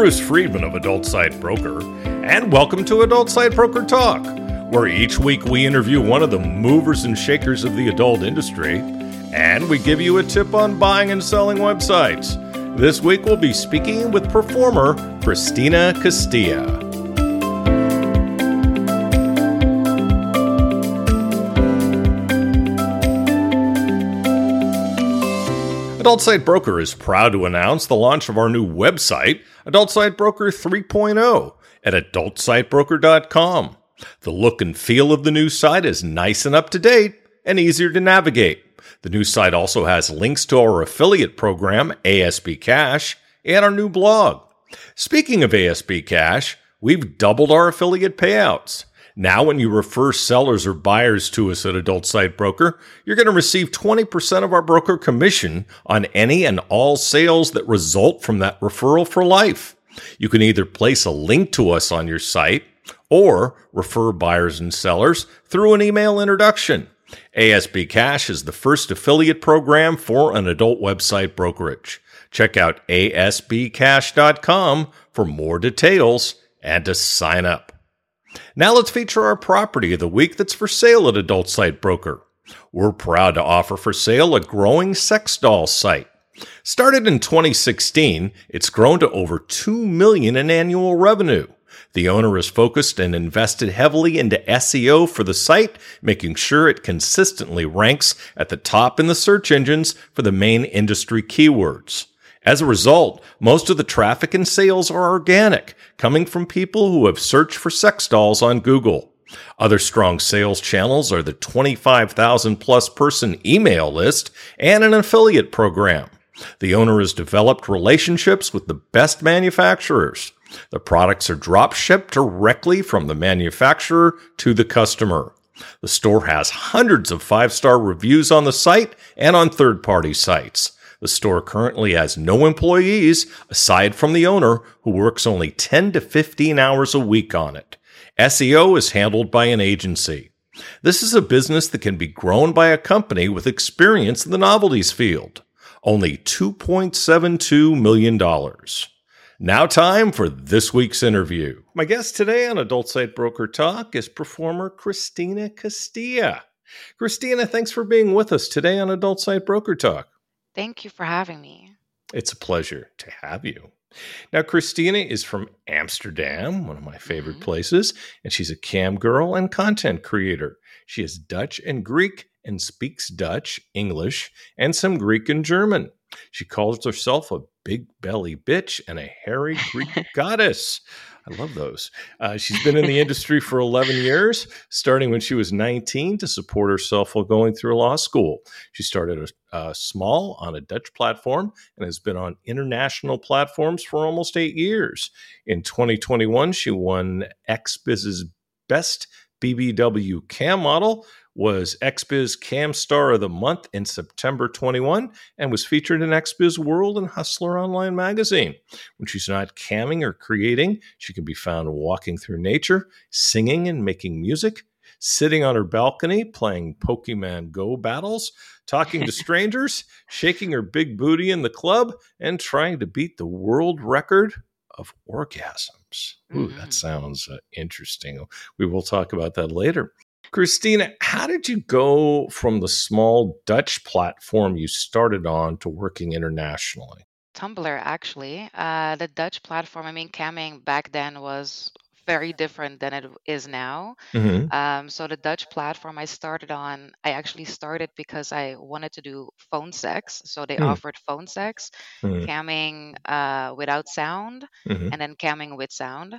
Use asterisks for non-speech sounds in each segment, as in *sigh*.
Bruce Friedman of Adult Site Broker, and welcome to Adult Site Broker Talk, where each week we interview one of the movers and shakers of the adult industry, and we give you a tip on buying and selling websites. This week we'll be speaking with performer Christina Castilla. Adult Site Broker is proud to announce the launch of our new website, Adult Site Broker 3.0, at adultsitebroker.com. The look and feel of the new site is nice and up to date and easier to navigate. The new site also has links to our affiliate program, ASB Cash, and our new blog. Speaking of ASB Cash, we've doubled our affiliate payouts. Now, when you refer sellers or buyers to us at Adult Site Broker, you're going to receive 20% of our broker commission on any and all sales that result from that referral for life. You can either place a link to us on your site or refer buyers and sellers through an email introduction. ASB Cash is the first affiliate program for an adult website brokerage. Check out asbcash.com for more details and to sign up. Now let's feature our property of the week that's for sale at Adult Site Broker. We're proud to offer for sale a growing sex doll site. Started in 2016, it's grown to over 2 million in annual revenue. The owner is focused and invested heavily into SEO for the site, making sure it consistently ranks at the top in the search engines for the main industry keywords. As a result, most of the traffic and sales are organic, coming from people who have searched for sex dolls on Google. Other strong sales channels are the 25,000 plus person email list and an affiliate program. The owner has developed relationships with the best manufacturers. The products are drop shipped directly from the manufacturer to the customer. The store has hundreds of five star reviews on the site and on third party sites. The store currently has no employees aside from the owner who works only 10 to 15 hours a week on it. SEO is handled by an agency. This is a business that can be grown by a company with experience in the novelties field. Only $2.72 million. Now, time for this week's interview. My guest today on Adult Site Broker Talk is performer Christina Castilla. Christina, thanks for being with us today on Adult Site Broker Talk. Thank you for having me. It's a pleasure to have you. Now, Christina is from Amsterdam, one of my favorite mm-hmm. places, and she's a cam girl and content creator. She is Dutch and Greek and speaks Dutch, English, and some Greek and German. She calls herself a big belly bitch and a hairy Greek *laughs* goddess. I love those. Uh, she's been in the industry for 11 years, starting when she was 19 to support herself while going through law school. She started a, small on a Dutch platform and has been on international platforms for almost eight years. In 2021, she won XBiz's Best BBW Cam Model was XBiz Cam Star of the Month in September 21 and was featured in XBiz World and Hustler Online magazine. When she's not camming or creating, she can be found walking through nature, singing and making music, sitting on her balcony playing Pokemon Go battles, talking to *laughs* strangers, shaking her big booty in the club, and trying to beat the world record of orgasms. Ooh, mm-hmm. that sounds uh, interesting. We will talk about that later. Christina, how did you go from the small Dutch platform you started on to working internationally? Tumblr, actually. Uh, the Dutch platform, I mean, camming back then was very different than it is now. Mm-hmm. Um, so the Dutch platform I started on, I actually started because I wanted to do phone sex. So they mm. offered phone sex, mm. camming uh, without sound, mm-hmm. and then camming with sound.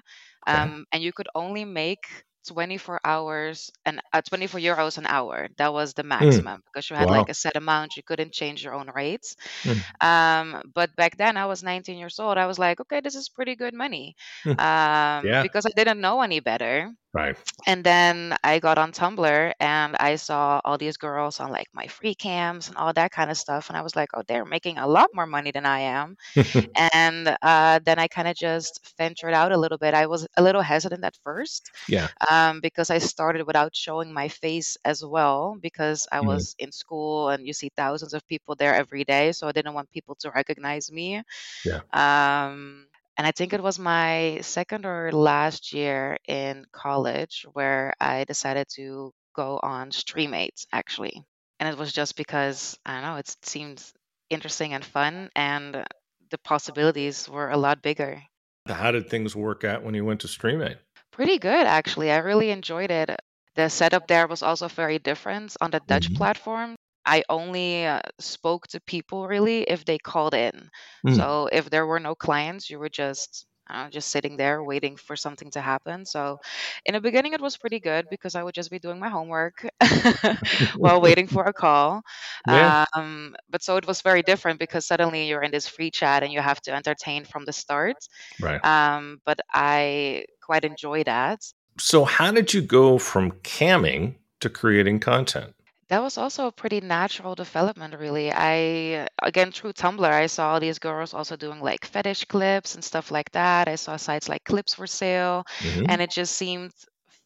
Um, okay. And you could only make 24 hours and uh, 24 euros an hour. That was the mm. maximum because you had Wow. like a set amount. You couldn't change your own rates. Mm. Um, but back then I was 19 years old. I was like, okay, this is pretty good money Mm. *laughs* um, Yeah. because I didn't know any better. Right. And then I got on Tumblr and I saw all these girls on like MyFreeCams and all that kind of stuff. And I was like, oh, they're making a lot more money than I am. *laughs* and uh, then I kind of just ventured out a little bit. I was a little hesitant at first Yeah. um, because I started without showing my face as well because I hmm was in school and you see thousands of people there every day. So I didn't want people to recognize me. Yeah. Um, and I think it was my second or last year in college where I decided to go on Streamate actually. And it was just because I don't know, it seemed interesting and fun and the possibilities were a lot bigger. How did things work out when you went to Streamate? Pretty good actually. I really enjoyed it. The setup there was also very different on the Dutch Mhm. platform. I only uh, spoke to people really if they called in. Mm. So if there were no clients, you were just know, just sitting there waiting for something to happen. So in the beginning, it was pretty good because I would just be doing my homework *laughs* while *laughs* waiting for a call. Yeah. Um, but so it was very different because suddenly you're in this free chat and you have to entertain from the start. Right. Um, but I quite enjoy that. So, how did you go from camming to creating content? That was also a pretty natural development, really. I, again, through Tumblr, I saw these girls also doing like fetish clips and stuff like that. I saw sites like Clips4Sale, Mhm. and it just seemed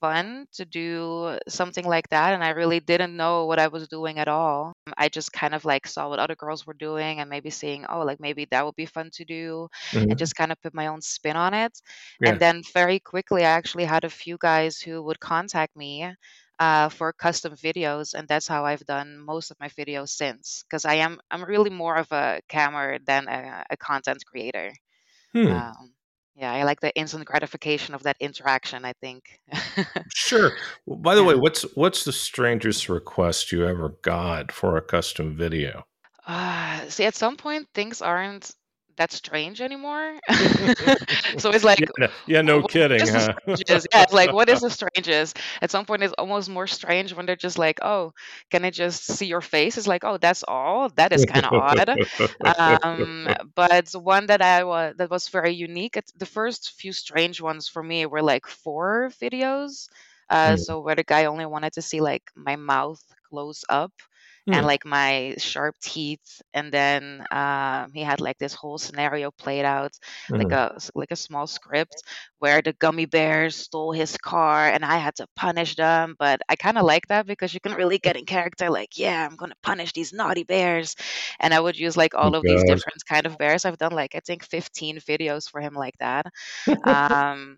fun to do something like that. And I really didn't know what I was doing at all. I just kind of like saw what other girls were doing and maybe seeing, oh, like maybe that would be fun to do, and Mhm. just kind of put my own spin on it. Yeah. And then very quickly, I actually had a few guys who would contact me uh, for custom videos, and that's how I've done most of my videos since. Because I am I'm really more of a camera than a, a content creator. Hmm. Um, yeah, I like the instant gratification of that interaction. I think. *laughs* Sure. Well, by the way, what's what's the strangest request you ever got for a custom video? Uh, see, at some point, things aren't that strange anymore. *laughs* so it's like, Yeah, no, yeah, no kidding, huh? Yeah, it's like, what is the *laughs* strangest? At some point, it's almost more strange when they're just like, oh, can I just see your face? It's like, oh, that's all. That is kind of odd. Um, *laughs* but one that I was that was very unique. It's, the first few strange ones for me were like four videos. Uh, Mm, so where the guy only wanted to see like my mouth close up and mm, like my sharp teeth, and then um, he had like this whole scenario played out, like mhm. a like a small script where the gummy bears stole his car, and I had to punish them. But I kind of like that because you can really get in character. Like, yeah, I'm gonna punish these naughty bears, and I would use like Oh, all of these different kind of bears. I've done like I think 15 videos for him like that. *laughs* Um,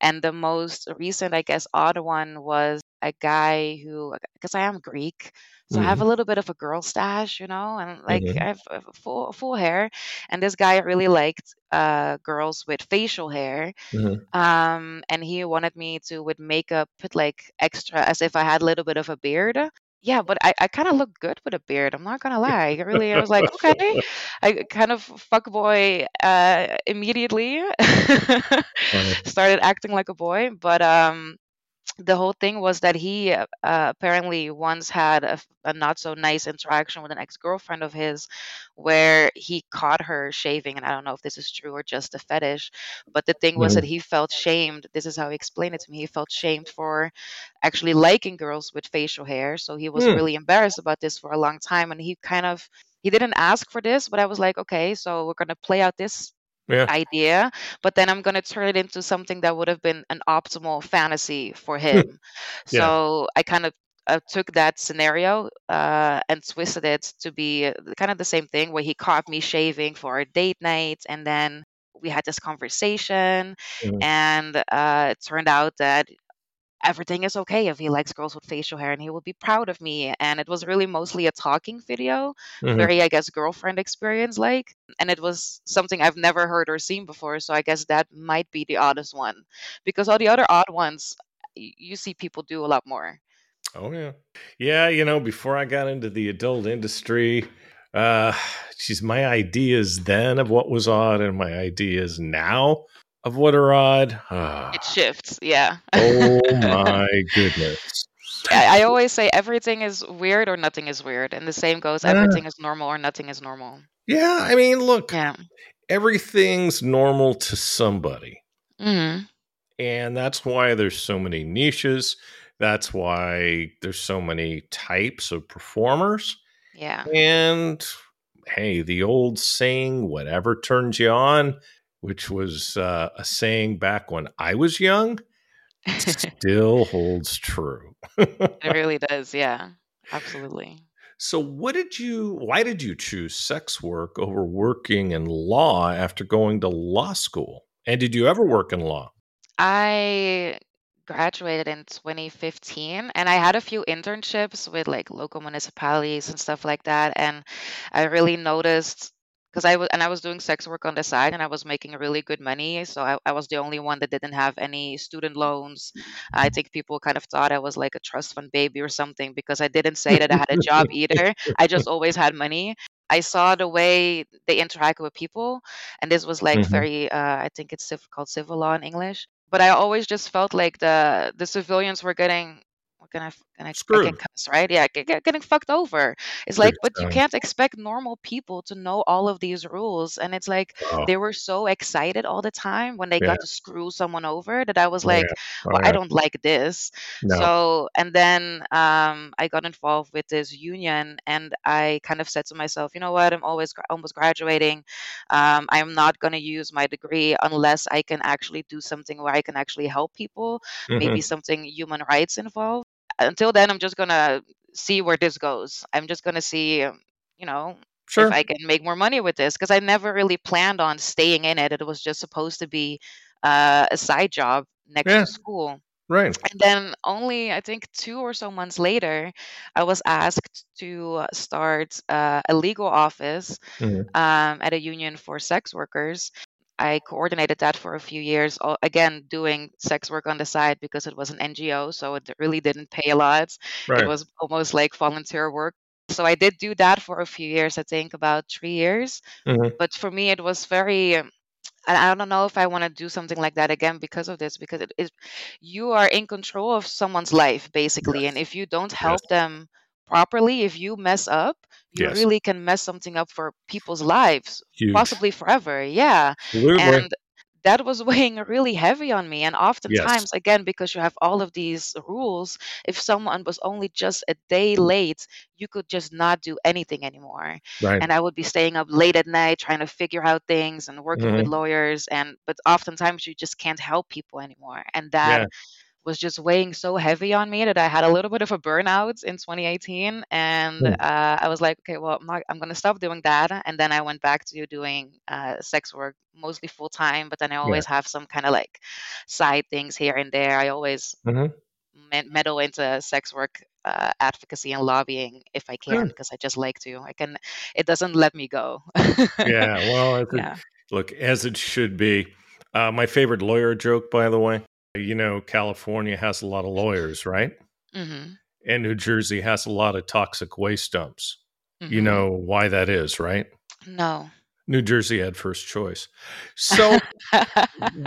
and the most recent, I guess, odd one was a guy who, because I am Greek, so I have a Mhm, little bit of a girl stash, you know, and like I mhm, have uh, full full hair. And this guy really liked uh, girls with facial hair, mhm. um, and he wanted me to with makeup put like extra as if I had a little bit of a beard. Yeah, but I, I kind of look good with a beard. I'm not gonna lie. I really, I was like, okay. *laughs* I kind of fuckboy uh, immediately. *laughs* Started acting like a boy, but um, the whole thing was that he uh, apparently once had a not so nice interaction with an ex-girlfriend of his where he caught her shaving and i don't know if this is true or just a fetish but the thing was that Mhm, he felt shamed this is how he explained it to me he felt shamed for actually liking girls with facial hair so he was mm, really embarrassed about this for a long time and he kind of he didn't ask for this but i was like okay so we're going to play out this Yeah. idea, but then I'm going to turn it into something that would have been an optimal fantasy for him. Yeah. So I kind of uh, took that scenario uh, and twisted it to be kind of the same thing where he caught me shaving for a date night and then we had this conversation Mhm, and uh, it turned out that everything is okay if he likes girls with facial hair and he will be proud of me and it was really mostly a talking video mhm. very i guess girlfriend experience like and it was something i've never heard or seen before so i guess that might be the oddest one because all the other odd ones you see people do a lot more Oh yeah. Yeah, you know, before I got into the adult industry, uh *sighs* geez, my ideas then of what was odd and my ideas now of what are odd. it Ah, shifts yeah oh *laughs* my goodness. I, I always say everything is weird or nothing is weird and the same goes Uh, everything is normal or nothing is normal yeah, I mean, look, yeah everything's normal to somebody. hmm And that's why there's so many niches. That's why there's so many types of performers. yeah And hey, the old saying, whatever turns you on, which was uh, a saying back when I was young, it *laughs* still holds true. It *laughs* really does yeah absolutely So, what did you, why did you choose sex work over working in law after going to law school? And did you ever work in law? I graduated in 2015 and I had a few internships with like local municipalities and stuff like that. And I really noticed because I was and I was doing sex work on the side and I was making really good money. So I, I was the only one that didn't have any student loans. I think people kind of thought I was like a trust fund baby or something because I didn't say that I had a job *laughs* either. I just always had money. I saw the way they interact with people, and this was like hmm very uh, I think it's called civil law in English. But I always just felt like the the civilians were getting gonna gonna get cuss, right? Yeah, get, get, getting fucked over. It's like, but you can't expect normal people to know all of these rules. And it's like oh. they were so excited all the time when they yeah. got to screw someone over that I was like, yeah. oh, well, yeah. I don't like this. No. So, and then um, I got involved with this union, and I kind of said to myself, you know what? I'm always almost graduating. Um, I'm not gonna use my degree unless I can actually do something where I can actually help people. Mm-hmm. Maybe something human rights involved until then, I'm just gonna see where this goes. I'm just gonna see, you know, if I can make more money with this because I never really planned on staying in it. It was just supposed to be uh, a side job next Yeah. to school. Right. And then only I think two or so months later, I was asked to start uh, a legal office hmm um, at a union for sex workers. I coordinated that for a few years, again, doing sex work on the side because it was an NGO, so it really didn't pay a lot. It was almost like volunteer work. So I did do that for a few years, I think about three years. hmm But for me, it was very, I don't know if I want to do something like that again because of this, because it is, you are in control of someone's life, basically. And if you don't Yes. help them properly, if you mess up, you Yes. really can mess something up for people's lives, Huge. possibly forever. Yeah. Absolutely. And that was *laughs* weighing really heavy on me. And Yes. oftentimes, again, because you have all of these rules, if someone was only just a day late, you could just not do anything anymore. Right. And I would be staying up late at night trying to figure out things and working with hmm lawyers. And but oftentimes you just can't help people anymore. And that Yeah was just weighing so heavy on me that I had a little bit of a burnout in 2018. And mm. uh, I was like, okay, well, I'm, I'm going to stop doing that. And then I went back to doing uh, sex work mostly full time, but then I always yeah. have some kind of like side things here and there. I always mm-hmm. meddle into sex work uh, advocacy and lobbying if I can, because I just like to. I can, it doesn't let me go. yeah. Well, *laughs* yeah. look, as it should be. Uh, my favorite lawyer joke, by the way, you know, California has a lot of lawyers, right? Mm-hmm. And New Jersey has a lot of toxic waste dumps. Mm-hmm. You know why that is, right? No. New Jersey had first choice. *laughs* So,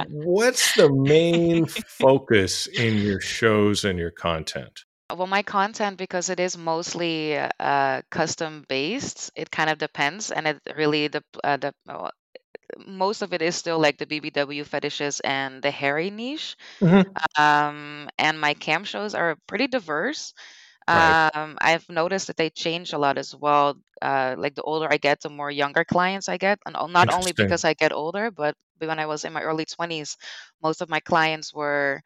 what's the main focus in your shows and your content? Well, my content, because it is mostly uh, custom based, it kind of depends, and it really the uh, the most of it is still like the BBW fetishes and the hairy niche. Mm-hmm. Um, and my cam shows are pretty diverse. Right. Um, I've noticed that they change a lot as well. Uh, like the older I get, the more younger clients I get, and not only because I get older, but when I was in my early 20s, most of my clients were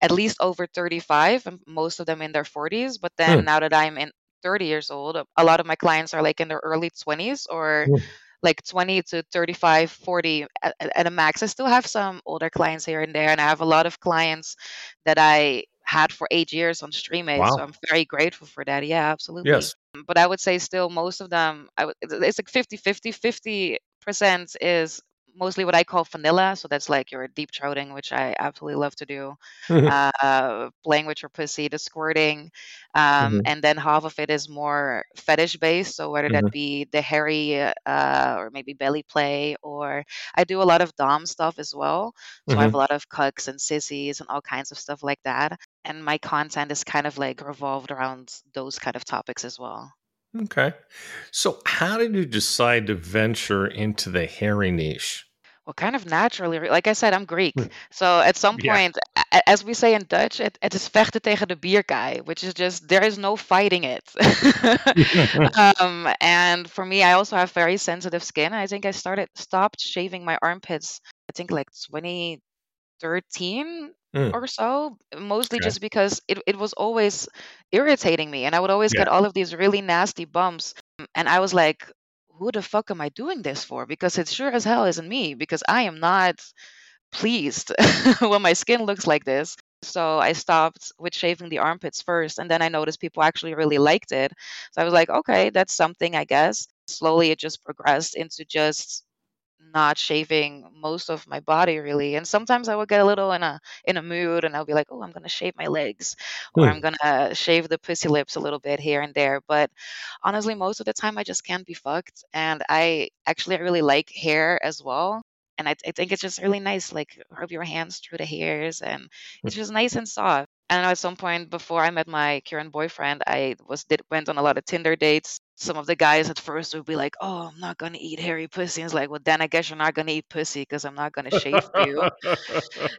at least over 35, and most of them in their 40s. But then hmm. now that I'm in 30 years old, a lot of my clients are like in their early 20s or hmm like 20 to 35 40 at, at a max i still have some older clients here and there and i have a lot of clients that i had for eight years on Streamate. Wow. So I'm very grateful for that. Yeah, absolutely. Yes. But I would say still most of them, I w- it's like 50 50 50% is mostly what I call vanilla. So that's like your deep throating, which I absolutely love to do. Mm-hmm. *laughs* Uh, playing with your pussy, the squirting, um, mm-hmm. and then half of it is more fetish based. So whether mm-hmm. that be the hairy uh, or maybe belly play, or I do a lot of dom stuff as well. So I have mm-hmm. a lot of cucks and sissies and all kinds of stuff like that. And my content is kind of like revolved around those kind of topics as well. Okay. So, how did you decide to venture into the hairy niche? Well, kind of naturally. Like I said, I'm Greek. Hmm. So at some Yeah. point, as we say in Dutch, it, it is vechten tegen de bierkaai, which is just there is no fighting it. *laughs* *laughs* um, and for me, I also have very sensitive skin. I think I started stopped shaving my armpits. I think like 2013 mm. or so, mostly okay. just because it, it was always irritating me. And I would always yeah. get all of these really nasty bumps. And I was like, who the fuck am I doing this for? Because it sure as hell isn't me, because I am not pleased *laughs* when my skin looks like this. So I stopped with shaving the armpits first. And then I noticed people actually really liked it. So I was like, okay, that's something, I guess. Slowly it just progressed into just not shaving most of my body really and sometimes i would get a little in a in a mood and i'll be like oh i'm gonna shave my legs or i'm hmm. gonna shave the pussy lips a little bit here and there but honestly most of the time i just can't be fucked and i actually really like hair as well and I, I think it's just really nice like rub your hands through the hairs and it's hmm. just nice and soft and at some point before I met my current boyfriend, I was did went on a lot of Tinder dates. Some of the guys at first would be like, "Oh, I'm not gonna eat hairy pussy." And it's like, "Well, then I guess you're not gonna eat pussy because I'm not gonna shave you,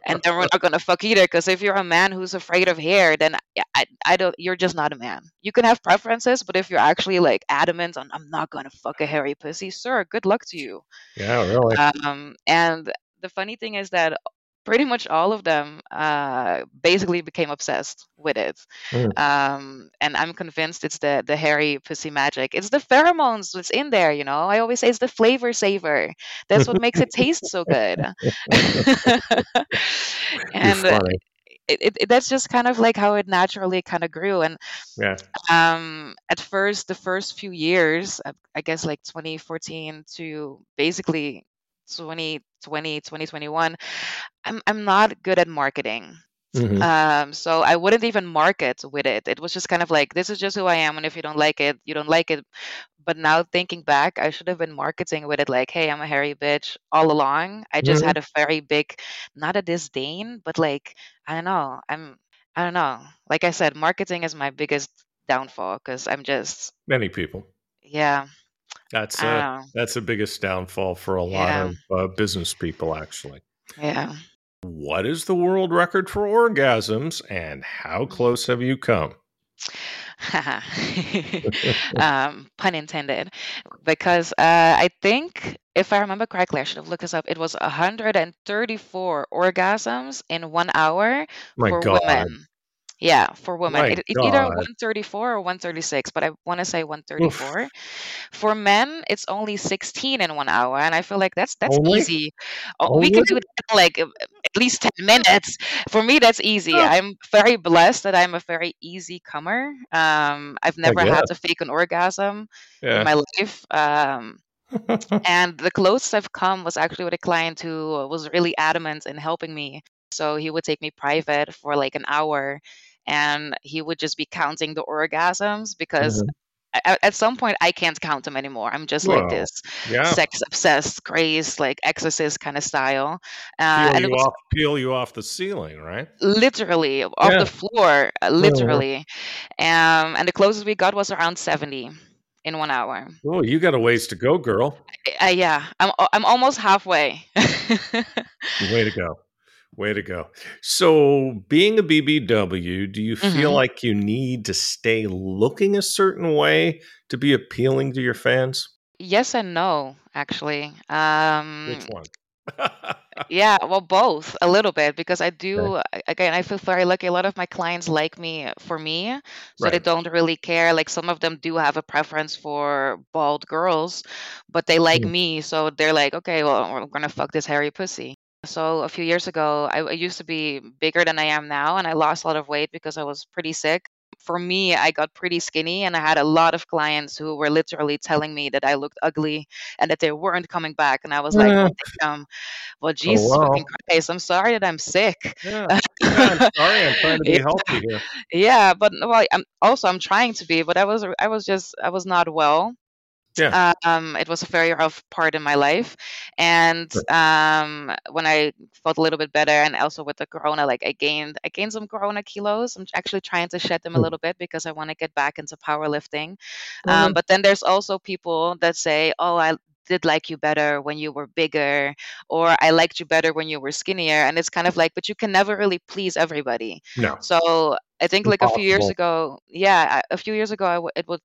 and then we're not gonna fuck either. Because if you're a man who's afraid of hair, then I, I don't. You're just not a man. You can have preferences, but if you're actually like adamant on, I'm not gonna fuck a hairy pussy, sir, good luck to you. Yeah, really. Um, and the funny thing is that pretty much all of them uh, basically became obsessed with it. Mm. Um, and I'm convinced it's the the hairy pussy magic. It's the pheromones that's in there. You know, I always say it's the flavor saver. That's what makes it taste so good. *laughs* *laughs* and it, it, it, that's just kind of like how it naturally kind of grew and yeah um at first the first few years i guess like 2014 to basically 2020 2021 i'm i'm not good at marketing. Mm-hmm. um so i wouldn't even market with it. It was just kind of like this is just who i am and if you don't like it you don't like it. But now thinking back i should have been marketing with it like hey i'm a hairy bitch all along. I just mm-hmm. had a very big not a disdain but like i don't know. I'm i don't know. Like i said marketing is my biggest downfall because i'm just many people. Yeah that's uh, that's the biggest downfall for a lot yeah. of uh, business people, actually. Yeah. What is the world record for orgasms, and how close have you come? *laughs* um, pun intended, because uh, I think if I remember correctly, I should have looked this up. It was 134 orgasms in one hour My for God. women. Yeah, for women. It, it's either 134 or 136, but I want to say Oof. 134. For men, it's only 16 in one hour, and I feel like that's that's Only? easy. Oh, we can do it in like at least 10 minutes. For me, that's easy. I'm very blessed that I'm a very easy comer. Um, I've never had to fake an orgasm in my life. Um, *laughs* and the closest I've come was actually with a client who was really adamant in helping me. So he would take me private for like an hour and he would just be counting the orgasms because mm-hmm. at, some point I can't count them anymore. I'm just like this yeah. sex obsessed, crazed, like exorcist kind of style. Uh, peel, you was, off, peel you off the ceiling, right? Literally off yeah. the floor, uh, mm-hmm. literally. Mm-hmm. Um, and the closest we got was around 70 in one hour. Oh, you got a ways to go, girl. Uh, yeah, I'm I'm almost halfway. *laughs* Way to go. Way to go. So, being a BBW, do you feel mm-hmm. like you need to stay looking a certain way to be appealing to your fans? Yes and no, actually. Um, Which one? *laughs* yeah, well, both a little bit because I do, okay. again, I feel very lucky. A lot of my clients like me for me, so right. they don't really care. Like some of them do have a preference for bald girls, but they like mm. me, so they're like, okay, well, we're gonna fuck this hairy pussy. So a few years ago, I, I used to be bigger than I am now, and I lost a lot of weight because I was pretty sick. For me, I got pretty skinny, and I had a lot of clients who were literally telling me that I looked ugly and that they weren't coming back. And I was like. Mm. "Oh, damn. Well, Oh, Jesus fucking Christ, I'm sorry that I'm sick." Yeah. Yeah, I'm *laughs* sorry. I'm trying to be Yeah, healthy here. yeah, but well, I'm also I'm trying to be, but I was I was just I was not well. Yeah. Um, it was a very rough part in my life, and um, when I felt a little bit better, and also with the corona, like I gained, I gained some corona kilos. I'm actually trying to shed them a little bit because I want to get back into powerlifting. Um, but then there's also people that say, "Oh, I did like you better when you were bigger," or "I liked you better when you were skinnier," and it's kind of like, but you can never really please everybody. No. So I think like a few years ago, yeah, a few years ago, I w- it was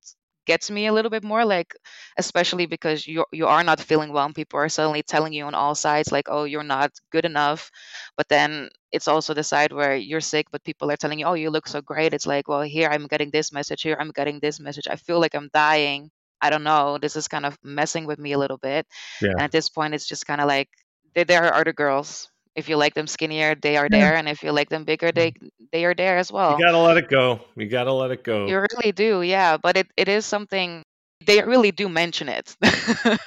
gets me a little bit more like especially because you you are not feeling well and people are suddenly telling you on all sides like oh you're not good enough. But then it's also the side where you're sick but people are telling you oh you look so great. It's like well here i'm getting this message here i'm getting this message. I feel like i'm dying. I don't know. This is kind of messing with me a little bit. Yeah. and at this point it's just kind of like there, there are other girls if you like them skinnier, they are there, and if you like them bigger, they they are there as well. You gotta let it go. You gotta let it go. You really do, yeah. But it, it is something they really do mention it *laughs*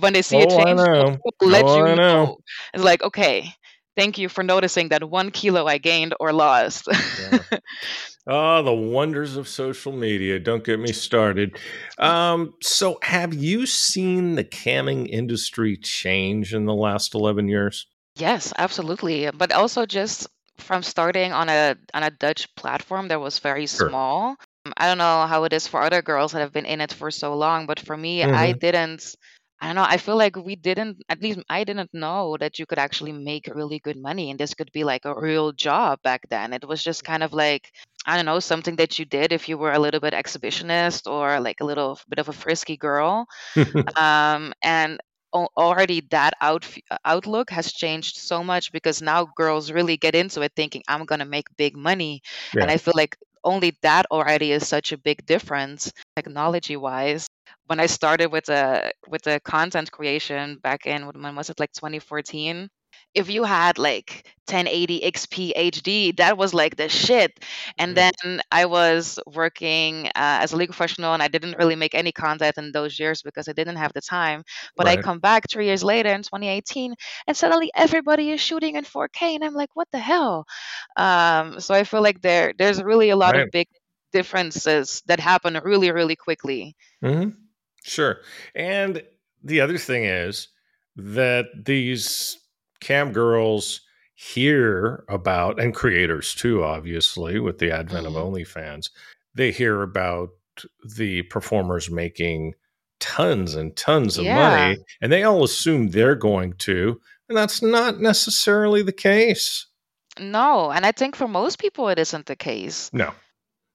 when they see oh, a change. Let oh, you know. know. It's like okay, thank you for noticing that one kilo I gained or lost. yeah. Oh, *laughs* the wonders of social media. Don't get me started. Um, so, have you seen the camming industry change in the last 11 years? Yes, absolutely. But also just from starting on a on a Dutch platform that was very Sure. small. Um, I don't know how it is for other girls that have been in it for so long, but for me, I hmm didn't. I don't know. I feel like we didn't, at least I didn't know that you could actually make really good money and this could be like a real job back then. It was just kind of like, I don't know, something that you did if you were a little bit exhibitionist or like a little bit of a frisky girl. *laughs* Um, and already that out, uh, outlook has changed so much because now girls really get into it thinking i'm going to make big money. Yeah. and i feel like only that already is such a big difference technology wise when i started with the with the content creation back in when was it like 2014 if you had like 1080 XP HD, that was like the shit. And mm. then I was working uh, as a legal professional and I didn't really make any content in those years because I didn't have the time. But right. I come back three years later in 2018 and suddenly everybody is shooting in 4K. And I'm like, what the hell? Um, so I feel like there there's really a lot right. of big differences that happen really, really quickly. Mm-hmm. Sure. And the other thing is that these cam girls hear about, and creators too, obviously, with the advent mm-hmm. of OnlyFans, they hear about the performers making tons and tons of yeah. money, and they all assume they're going to, and that's not necessarily the case. No, and I think for most people it isn't the case. No,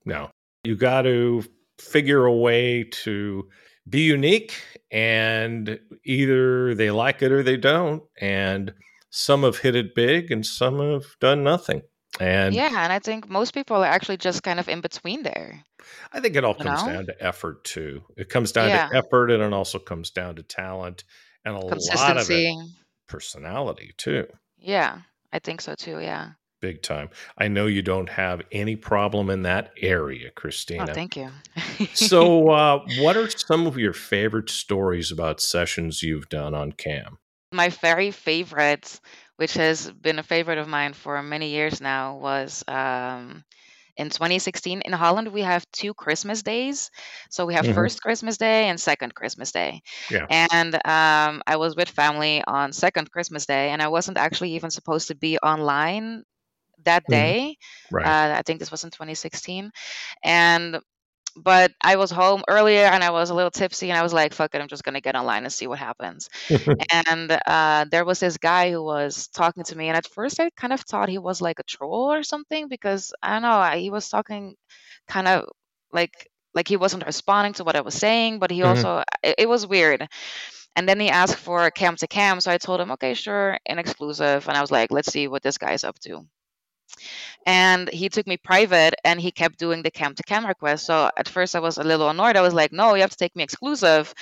no. You got to figure a way to be unique, and either they like it or they don't. And some have hit it big and some have done nothing. And yeah, and I think most people are actually just kind of in between there. I think it all comes know? down to effort too. It comes down yeah. to effort and it also comes down to talent and a lot of it personality too. Yeah, I think so too. Yeah. Big time. I know you don't have any problem in that area, oh, Christina. Oh, thank you. so, *laughs* uh, what are some of your favorite stories about sessions you've done on cam? My very favorite, which has been a favorite of mine for many years now, was um, in 2016 in Holland. We have two Christmas days, so we have hmm first Christmas Day and second Christmas Day. Yeah. And um, I was with family on second Christmas Day, and I wasn't actually even supposed to be online that hmm day. Right. Uh, I think this was in 2016, and but I was home earlier and I was a little tipsy and I was like, fuck it, I'm just gonna get online and see what happens. *laughs* and uh, there was this guy who was talking to me, and at first I kind of thought he was like a troll or something because I don't know, he was talking kind of like like he wasn't responding to what I was saying, but he mm-hmm. also it, it was weird. And then he asked for a cam to cam, so I told him, okay, sure, in exclusive, and I was like, let's see what this guy's up to and he took me private and he kept doing the cam to cam request so at first i was a little annoyed i was like no you have to take me exclusive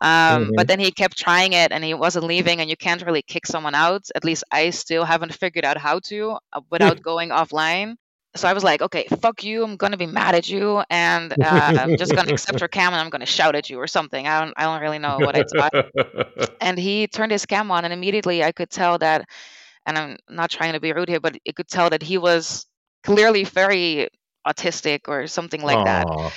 um, mm-hmm. but then he kept trying it and he wasn't leaving and you can't really kick someone out at least i still haven't figured out how to uh, without going offline so I was like, okay, fuck you. I'm gonna be mad at you, and *laughs* uh, I'm just gonna accept your cam, and I'm gonna shout at you or something. I don't, I don't really know what I thought. *laughs* and he turned his cam on, and immediately I could tell that and I'm not trying to be rude here, but it could tell that he was clearly very autistic or something like Aww. that.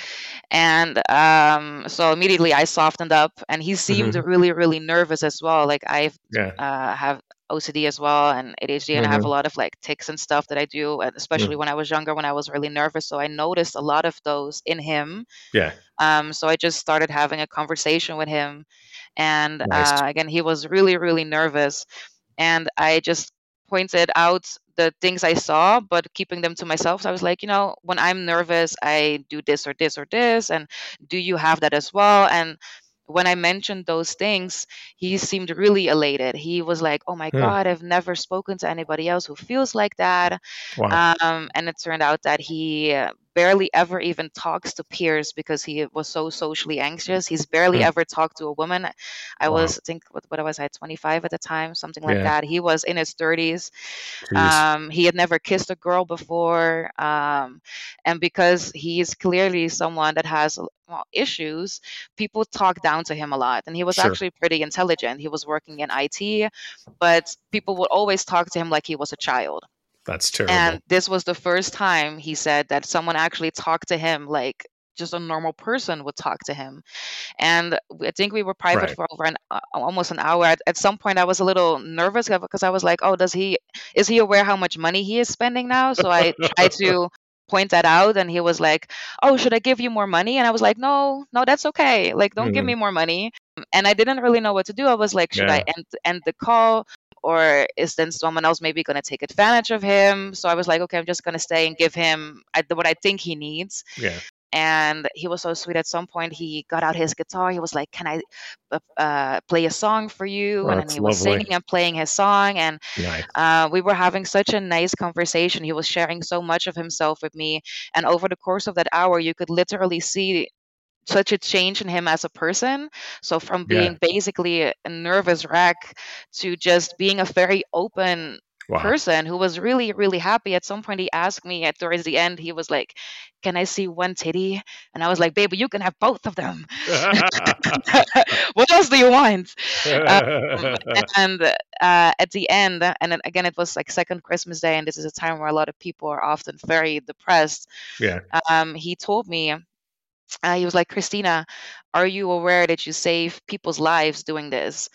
And um, so immediately I softened up, and he seemed mm-hmm. really, really nervous as well. Like I yeah. uh, have OCD as well and ADHD, mm-hmm. and I have mm-hmm. a lot of like tics and stuff that I do, especially mm-hmm. when I was younger, when I was really nervous. So I noticed a lot of those in him. Yeah. Um. So I just started having a conversation with him, and nice. uh, again, he was really, really nervous, and I just pointed out the things I saw, but keeping them to myself. So I was like, you know, when I'm nervous, I do this or this or this. And do you have that as well? And when I mentioned those things, he seemed really elated. He was like, "Oh my hmm. god, I've never spoken to anybody else who feels like that." Wow. Um, and it turned out that he barely ever even talks to peers because he was so socially anxious. He's barely mm. ever talked to a woman. I wow. was, I think, what, what was I, 25 at the time, something like yeah. that. He was in his 30s. Um, he had never kissed a girl before. Um, and because he's clearly someone that has well, issues, people talk down to him a lot. And he was sure. actually pretty intelligent. He was working in IT, but people would always talk to him like he was a child. That's terrible. And this was the first time he said that someone actually talked to him like just a normal person would talk to him. And I think we were private right. for over an uh, almost an hour. At, at, some point, I was a little nervous because I was like, "Oh, does he is he aware how much money he is spending now?" So I tried *laughs* to point that out, and he was like, "Oh, should I give you more money?" And I was like, "No, no, that's okay. Like, don't mm-hmm. give me more money." And I didn't really know what to do. I was like, "Should yeah. I end end the call?" Or is then someone else maybe going to take advantage of him? So I was like, okay, I'm just going to stay and give him what I think he needs. Yeah. And he was so sweet. At some point, he got out his guitar. He was like, "Can I uh, uh play a song for you?" Oh, and he was lovely. singing and playing his song. And nice. uh, we were having such a nice conversation. He was sharing so much of himself with me. And over the course of that hour, you could literally see such a change in him as a person. So from being yeah. basically a nervous wreck to just being a very open wow. person who was really, really happy. At some point, he asked me at towards the end, he was like, "Can I see one titty?" And I was like, "Baby, you can have both of them. *laughs* *laughs* what else do you want?" um, *laughs* and uh, at the end, and again, it was like second Christmas day, and this is a time where a lot of people are often very depressed. Yeah. Um, he told me uh, he was like, Christina, are you aware that you save people's lives doing this?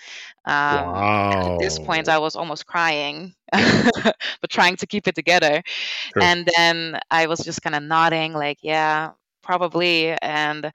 Um, wow. At this point, I was almost crying, *laughs* but trying to keep it together. Sure. And then I was just kind of nodding, like, yeah, probably. And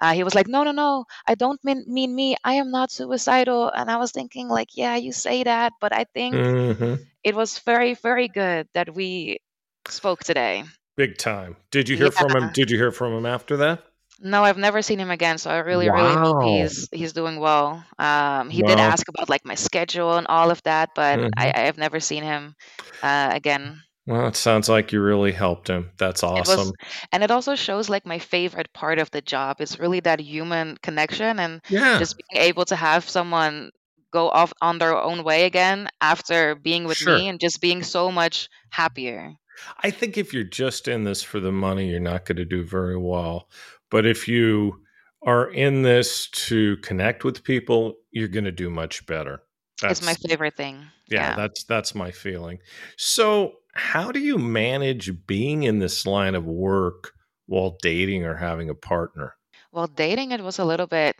uh, he was like, no, no, no, I don't mean, mean me. I am not suicidal. And I was thinking, like, yeah, you say that, but I think mm-hmm. it was very, very good that we spoke today. Big time. Did you hear yeah. from him? Did you hear from him after that? No, I've never seen him again, so I really, really hope he's he's doing well. Um, he did ask about like my schedule and all of that, but hmm I, I have never seen him uh, again. Well, it sounds like you really helped him. That's It was, awesome. and it also shows like my favorite part of the job is really that human connection and Yeah. just being able to have someone go off on their own way again after being with Sure. me and just being so much happier. I think if you're just in this for the money, you're not going to do very well. But if you are in this to connect with people, you're going to do much better. That's it's my favorite thing. Yeah, yeah, that's that's my feeling. So, how do you manage being in this line of work while dating or having a partner? Well, dating it was a little bit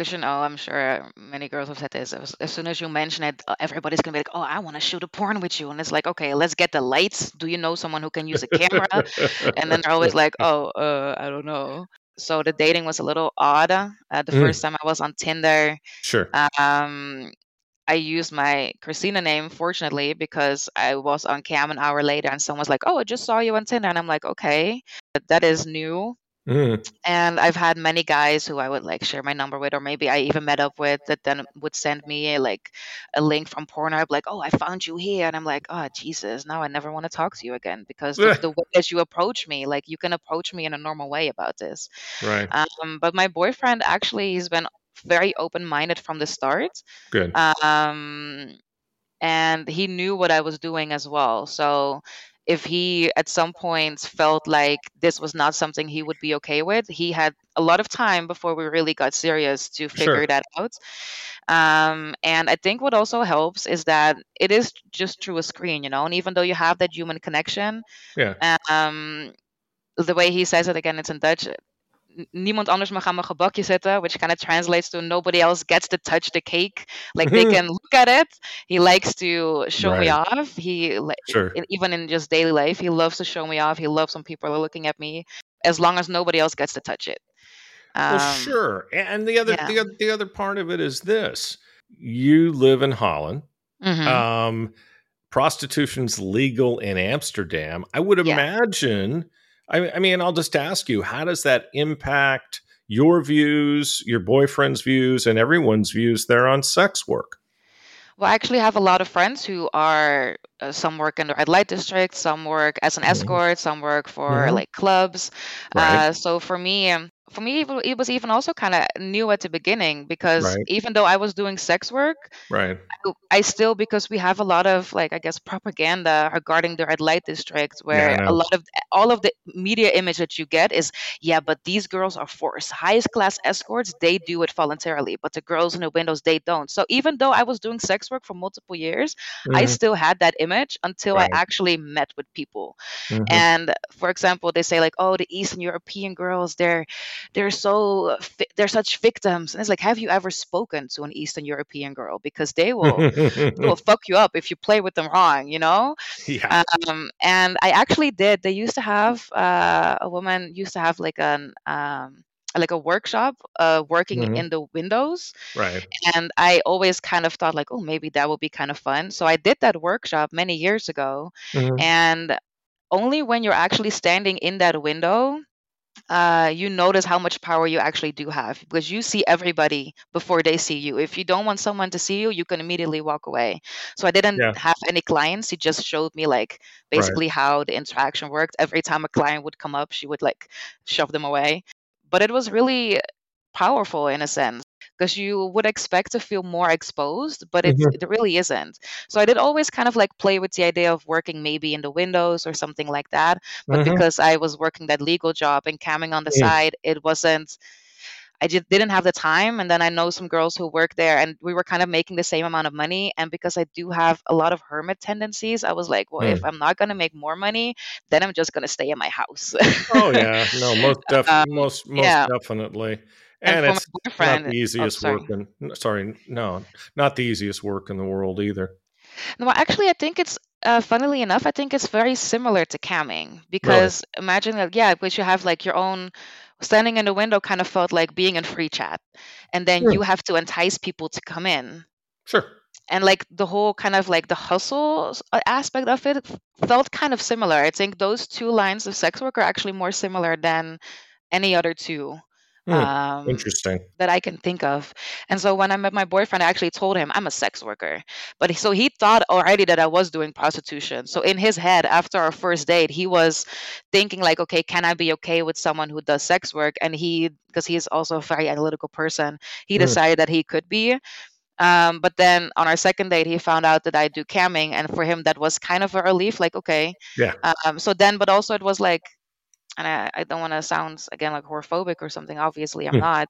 because you know, I'm sure many girls have said this. As, as soon as you mention it, uh, everybody's gonna be like, "Oh, I want to shoot a porn with you," and it's like, "Okay, let's get the lights. Do you know someone who can use a camera?" and then they're always like, "Oh, uh, I don't know." So the dating was a little odd. Uh, the mm. first time I was on Tinder, sure. Um, I used my Christina name, fortunately, because I was on cam an hour later and someone was like, Oh, I just saw you on Tinder. And I'm like, Okay, that is new. Mm. And I've had many guys who I would like share my number with, or maybe I even met up with that then would send me like a link from Pornhub, like, "Oh, I found you here," and I'm like, "Oh, Jesus, now I never want to talk to you again because the, *laughs* the way that you approach me, like, you can approach me in a normal way about this." Right. Um, but my boyfriend actually, he's been very open-minded from the start. Good. Um, and he knew what I was doing as well. So if he at some points felt like this was not something he would be okay with, he had a lot of time before we really got serious to figure sure. that out. Um, and I think what also helps is that it is just through a screen, you know, and even though you have that human connection, yeah. Um, the way he says it again, it's in Dutch niemand anders mag aan mijn gebakje zetten, which kind of translates to nobody else gets to touch the cake. Like they *laughs* can look at it. He likes to show right. me off. He sure. even in just daily life, he loves to show me off. He loves when people are looking at me, as long as nobody else gets to touch it. Um, well, sure. And the other, yeah. the, the other part of it is this: you live in Holland. Mm-hmm. Um, prostitution's legal in Amsterdam. I would Yeah. imagine. I, I mean, I'll just ask you: How does that impact your views, your boyfriend's views, and everyone's views there on sex work? Well, I actually have a lot of friends who are uh, some work in the red light district, some work as an hmm escort, some work for hmm like clubs. Right. Uh, so for me, um, for me, it was even also kind of new at the beginning because Right. even though I was doing sex work, Right. I I still because we have a lot of like I guess propaganda regarding the red light district Yeah, where a lot of all of the media image that you get is yeah but these girls are forced highest class escorts they do it voluntarily but the girls in the windows they don't. So even though I was doing sex work for multiple years I hmm still had that image until I actually met with people. Hmm and for example they say like oh the Eastern European girls they're they're so they're such victims and it's like have you ever spoken to an Eastern European girl because they will will *laughs* fuck you up if you play with them wrong, you know? yeah. Um, and I actually did. They used to have uh, a woman used to have like an um, like a workshop uh, working hmm in the windows, Right. and I always kind of thought like, oh, maybe that would be kind of fun. So I did that workshop many years ago, hmm and only when you're actually standing in that window uh, you notice how much power you actually do have because you see everybody before they see you. If you don't want someone to see you, you can immediately walk away. So I didn't Yeah. have any clients. He just showed me like Right. basically how the interaction worked. Every time a client would come up, she would like shove them away. But it was really powerful in a sense because you would expect to feel more exposed, but it's hmm it really isn't. So I did always kind of like play with the idea of working maybe in the windows or something like that. But hmm because I was working that legal job and camming on the side, it wasn't. I just didn't have the time. And then I know some girls who work there, and we were kind of making the same amount of money. And because I do have a lot of hermit tendencies, I was like, well, if Mm. I'm not gonna make more money, then I'm just gonna stay in my house. Oh *laughs* yeah. No, most def um, most most yeah. definitely. And it's not the oh, easiest sorry. work in sorry, no, not the easiest work in the world either. No, actually, I think it's uh, funnily enough, I think it's very similar to camming Really. because imagine that, yeah, because you have like your own standing in the window kind of felt like being in free chat, and then Hmm. you have to entice people to come in, Sure. and like the whole kind of like the hustle uh, aspect of it felt kind of similar. I think those two lines of sex work are actually more similar than any other two Hmm. um, Interesting. that I can think of. And so when I met my boyfriend, I actually told him I'm a sex worker. But so he thought already that I was doing prostitution. So in his head, after our first date, he was thinking like, okay, can I be okay with someone who does sex work? And he, because he's also a very analytical person, he Hmm. decided that he could be. Um, but then on our second date, he found out that I do camming, and for him that was kind of a relief. Like, okay. Yeah. Um, so then, but also it was like and I, I don't want to sound again like whorephobic or something. Obviously, I'm not.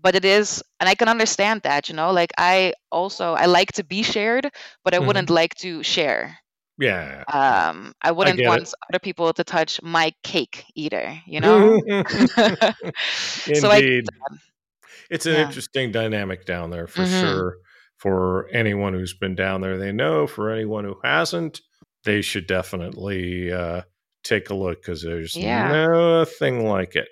But it is, and I can understand that, you know, like I also I like to be shared, but I hmm wouldn't like to share. Yeah. Um, I I wouldn't it. want other people to touch my cake either, you know. *laughs* *laughs* so I Indeed. It's an Yeah. interesting dynamic down there for hmm sure. For anyone who's been down there, they know. For anyone who hasn't, they should definitely uh, take a look because there's Yeah. nothing like it.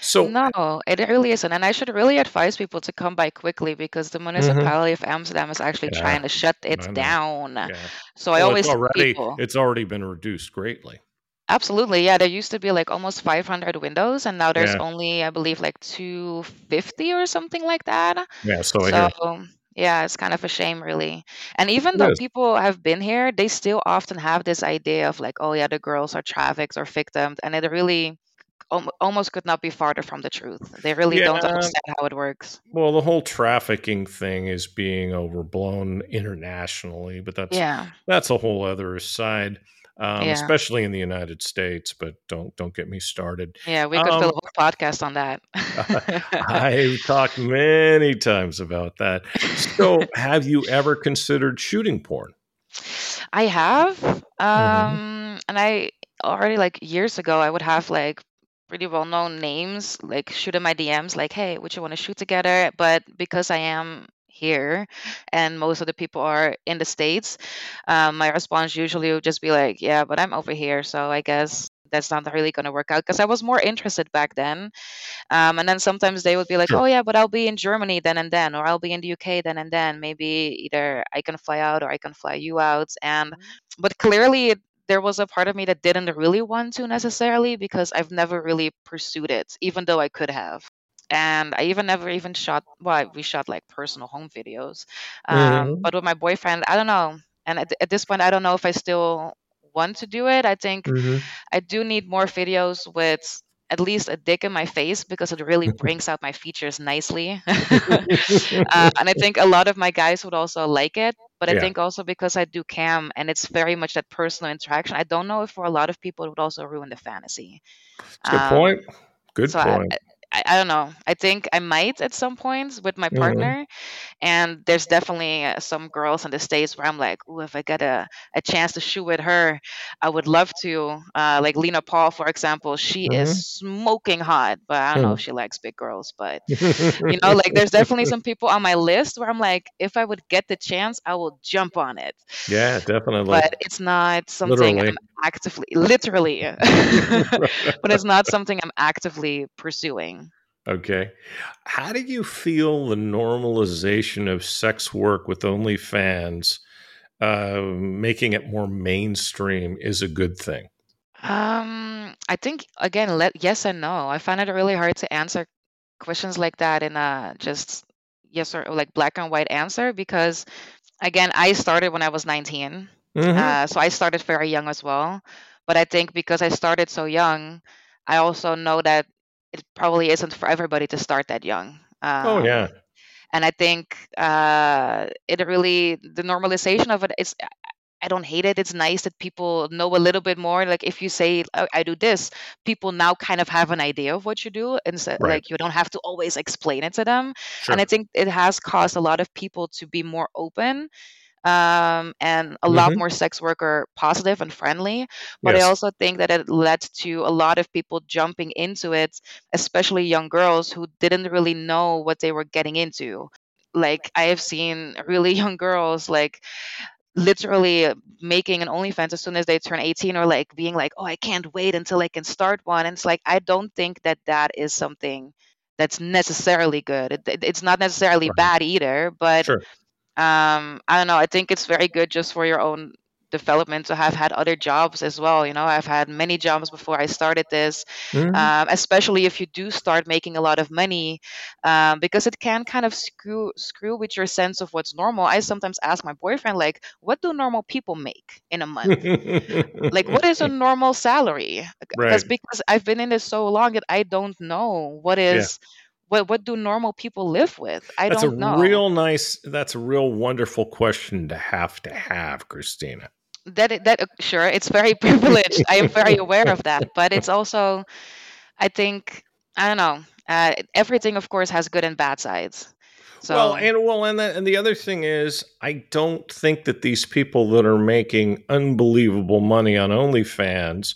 So, No, it really isn't. And I should really advise people to come by quickly because the mhm, municipality of Amsterdam is actually yeah, trying to shut it down. Yeah. So I Well, it's always tell already people, it's already been reduced greatly. Absolutely. Yeah, there used to be like almost 500 windows, and now there's Yeah. only, I believe, like 250 or something like that. Yeah. So I. So, yeah, it's kind of a shame, really. And even though is. people have been here, they still often have this idea of like, oh, yeah, the girls are trafficked or victims, and it really al- almost could not be farther from the truth. They really don't Yeah. understand how it works. Well, the whole trafficking thing is being overblown internationally, but that's Yeah, that's a whole other side, um, yeah, especially in the United States. But don't don't get me started. yeah. We could fill a Um, whole podcast on that. *laughs* *laughs* I've talked many times about that. So, *laughs* have you ever considered shooting porn? I have, hmm um, and I already like years ago, I would have like pretty well known names like shoot in my DMs, like, hey, would you want to shoot together? But because I am here and most of the people are in the States, um, my response usually would just be like, yeah, but I'm over here, so I guess that's not really going to work out because I was more interested back then. Um, and then sometimes they would be like, Sure. oh, yeah, but I'll be in Germany then and then, or I'll be in the UK then and then. Maybe either I can fly out or I can fly you out. And, but clearly, there was a part of me that didn't really want to necessarily because I've never really pursued it, even though I could have. And I even never even shot, well, we shot like personal home videos. Um, Mhm. but with my boyfriend, I don't know. And at, at this point, I don't know if I still want to do it. I think Mhm. I do need more videos with at least a dick in my face because it really *laughs* brings out my features nicely. *laughs* *laughs* uh, and I think a lot of my guys would also like it. But I Yeah. think also because I do cam and it's very much that personal interaction, I don't know if for a lot of people it would also ruin the fantasy. It's a good Um, point. Good so point. I, I don't know. I think I might at some points with my Mhm. partner. And there's definitely uh, some girls in the States where I'm like, ooh, if I get a, a chance to shoot with her, I would love to. Uh, like Lena Paul, for example, she Mhm. is smoking hot, but I don't know Hmm. if she likes big girls. But, you know, like there's *laughs* definitely some people on my list where I'm like, if I would get the chance, I will jump on it. yeah, definitely. But it's not something Literally. I'm actively, literally, *laughs* *laughs* but it's not something I'm actively pursuing. Okay. How do you feel the normalization of sex work with OnlyFans uh, making it more mainstream is a good thing? Um, I think again, let yes and no. I find it really hard to answer questions like that in a just yes or like black and white answer because again, I started when I was 19. Mhm. Uh, so I started very young as well. But I think because I started so young, I also know that it probably isn't for everybody to start that young. oh, yeah. Um, and I think uh, it really the normalization of it is. I don't hate it. It's nice that people know a little bit more. Like if you say "Oh, I do this, people now kind of have an idea of what you do, and so, Right. like you don't have to always explain it to them. And I think it has caused a lot of people to be more open um, and a lot hmm more sex worker positive and friendly. But I also think that it led to a lot of people jumping into it, especially young girls who didn't really know what they were getting into. Like I have seen really *laughs* young girls like literally making an OnlyFans as soon as they turn 18 or like being like, oh, I can't wait until I can start one. And it's like, I don't think that that is something that's necessarily good. It, it- it's not necessarily Right. bad either, but Sure. Um, I don't know. I think it's very good just for your own development to have had other jobs as well. You know, I've had many jobs before I started this, Mhm. um, especially if you do start making a lot of money, um, because it can kind of screw screw with your sense of what's normal. I sometimes ask my boyfriend, like, "What do normal people make in a month? Like, what is a *laughs* normal salary?" Because right. because I've been in this so long that I don't know what is. Yeah. What what do normal people live with. I That's don't know. That's a real nice, that's a real wonderful question to have to have, Christina. that that sure it's very *laughs* privileged i am very *laughs* aware of that but it's also i think i don't know uh, everything of course has good and bad sides Well, so and well, and the, and the other thing is, I don't think that these people that are making unbelievable money on OnlyFans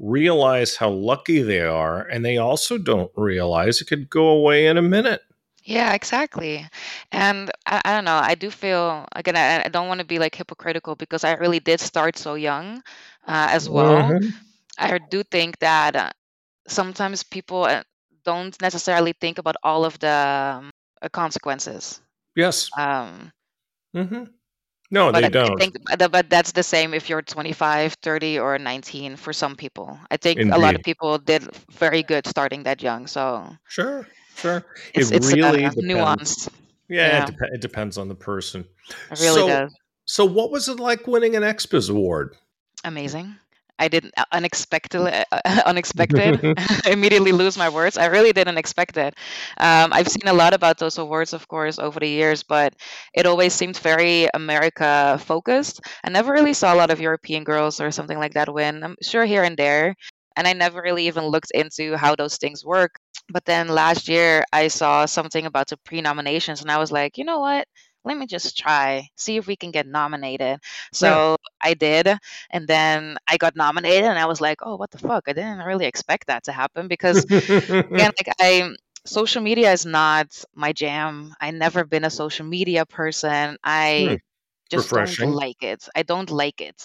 realize how lucky they are, and they also don't realize it could go away in a minute. yeah exactly and I, I don't know i do feel again i, I don't want to be like hypocritical because i really did start so young uh, as well Mhm. i do think that uh, sometimes people uh, don't necessarily think about all of the um, consequences Yes. um, hmm No, But they I, I don't. think, but that's the same if you're 25, 30, or 19 for some people. I think a lot of people did very good starting that young. So Sure. Sure. It it's it's really uh, nuanced. Yeah, it, dep- it depends on the person. it really So, does. so what was it like winning an XBiz award? Amazing. I didn't uh, unexpectedly uh, *laughs* unexpected *laughs* *laughs* immediately lose my words. I really didn't expect it. Um, I've seen a lot about those awards, of course, over the years, but it always seemed very America focused. I never really saw a lot of European girls or something like that win. I'm sure here and there, and I never really even looked into how those things work. But then last year, I saw something about the pre-nominations, and I was like, you know what? Let me just try, see if we can get nominated. Yeah. So I did, and then I got nominated, and I was like, oh, what the fuck? I didn't really expect that to happen because, *laughs* again, like I, social media is not my jam. I never been a social media person. Hmm. I just Refreshing. don't like it. I don't like it.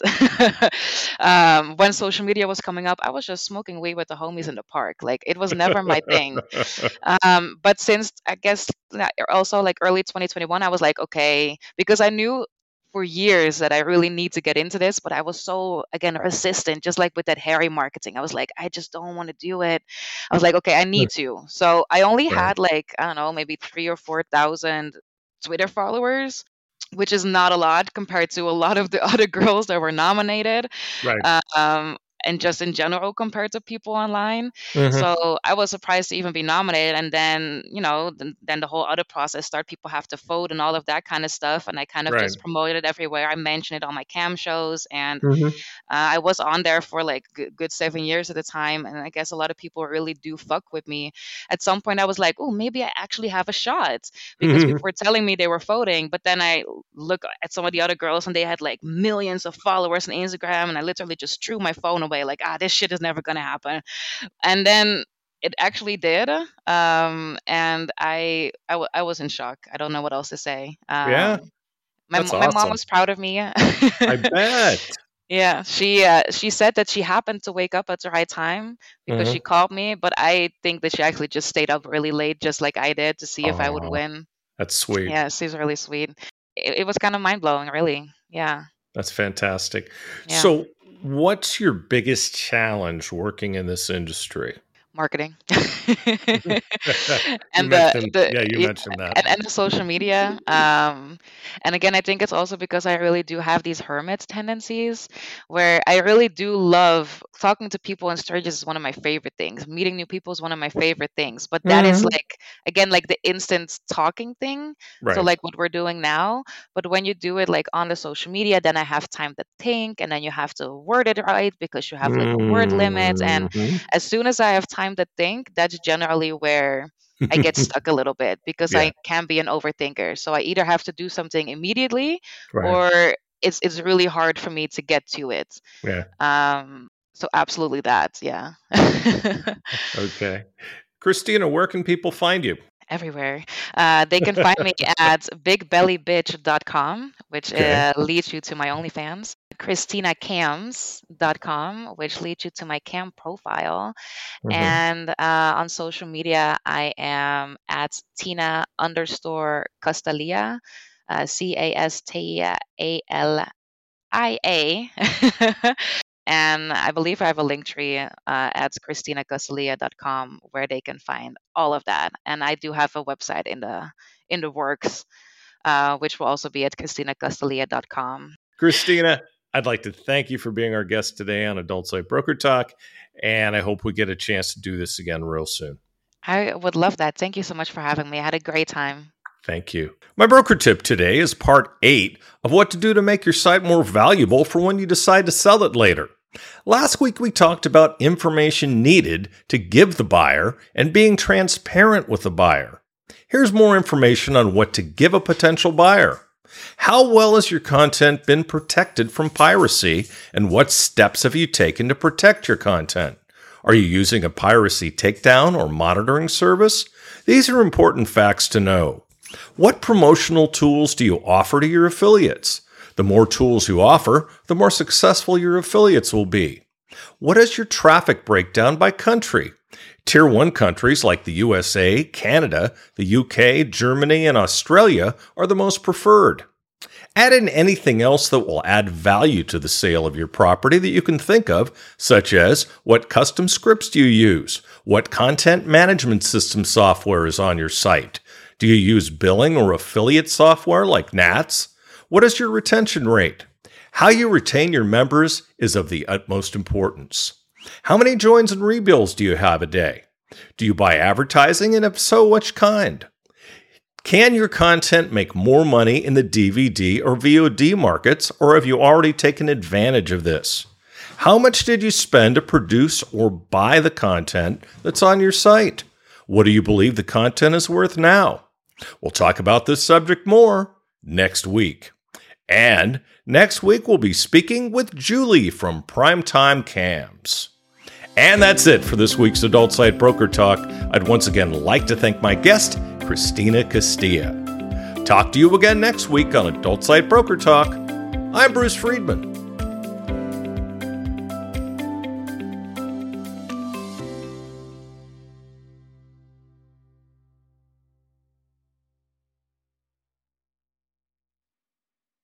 *laughs* um, when social media was coming up, I was just smoking weed with the homies in the park. Like it was never my thing. *laughs* Um, but since I guess also like early 2021, I was like, okay, because I knew for years that I really need to get into this, but I was so again resistant, just like with that hairy marketing. I was like, I just don't want to do it. I was like, okay, I need to. So I only had like, I don't know, maybe three or four thousand Twitter followers, which is not a lot compared to a lot of the *laughs* other girls that were nominated. Right. Um, and just in general compared to people online. Mm-hmm. So I was surprised to even be nominated. And then, you know, then, then the whole other process start. People have to vote and all of that kind of stuff. And I kind of right. just promoted it everywhere. I mentioned it on my cam shows, and mm-hmm. uh, I was on there for like good, good seven years at the time. And I guess a lot of people really do fuck with me. At some point, I was like, oh, maybe I actually have a shot because mm-hmm. people were telling me they were voting. But then I look at some of the other girls, and they had like millions of followers on Instagram, and I literally just threw my phone away like ah this shit is never gonna happen. And then it actually did um, and I, I, w- I was in shock. I don't know what else to say. Um, yeah? my, my awesome. mom was proud of me. I *laughs* bet. Yeah she uh, she said that she happened to wake up at the right time because mm-hmm. she called me but i think that she actually just stayed up really late just like i did to see if i would win. that's sweet. Yeah she's really sweet. It, it was kind of mind-blowing really. Yeah. That's fantastic. Yeah. so What's your biggest challenge working in this industry? Marketing *laughs* *laughs* and the, the, yeah you mentioned that and, and the social media um, and again i think it's also because i really do have these hermit tendencies where i really do love talking to people in Sturgis is one of my favorite things meeting new people is one of my favorite things but that mm-hmm. is like again like the instant talking thing right. so like what we're doing now but when you do it like on the social media then i have time to think and then you have to word it right because you have like a word limit and mm-hmm. as soon as i have time time to think, that's generally where I get *laughs* stuck a little bit because yeah. I can be an overthinker. So I either have to do something immediately right. or it's it's really hard for me to get to it. Yeah. Um so absolutely that, yeah. *laughs* okay. Christina, where can people find you? Everywhere. Uh, they can find me *laughs* at bigbellybitch.com, which okay. uh, leads you to my OnlyFans. ChristinaCams.com, which leads you to my cam profile. Mm-hmm. And uh, on social media, I am at Tina underscore Castalia, uh, C A S T A L I A. *laughs* And I believe I have a link tree uh, at christinacastalia.com where they can find all of that. And I do have a website in the in the works, uh, which will also be at christinacastalia.com. Christina, I'd like to thank you for being our guest today on Adult Site Broker Talk, and I hope we get a chance to do this again real soon. I would love that. Thank you so much for having me. I had a great time. Thank you. My broker tip today is part eight of what to do to make your site more valuable for when you decide to sell it later. Last week, we talked about information needed to give the buyer and being transparent with the buyer. Here's more information on what to give a potential buyer. How well has your content been protected from piracy, and what steps have you taken to protect your content? Are you using a piracy takedown or monitoring service? These are important facts to know. What promotional tools do you offer to your affiliates? The more tools you offer, the more successful your affiliates will be. What is your traffic breakdown by country? Tier 1 countries like the USA, Canada, the UK, Germany, and Australia are the most preferred. Add in anything else that will add value to the sale of your property that you can think of, such as what custom scripts do you use? What content management system software is on your site? Do you use billing or affiliate software like NATS? What is your retention rate? How you retain your members is of the utmost importance. How many joins and rebills do you have a day? Do you buy advertising, and if so, which kind? Can your content make more money in the DVD or VOD markets, or have you already taken advantage of this? How much did you spend to produce or buy the content that's on your site? What do you believe the content is worth now? We'll talk about this subject more next week. And next week, we'll be speaking with Julie from Primetime Cams. And that's it for this week's Adult Site Broker Talk. I'd once again like to thank my guest, Christina Castalia. Talk to you again next week on Adult Site Broker Talk. I'm Bruce Friedman.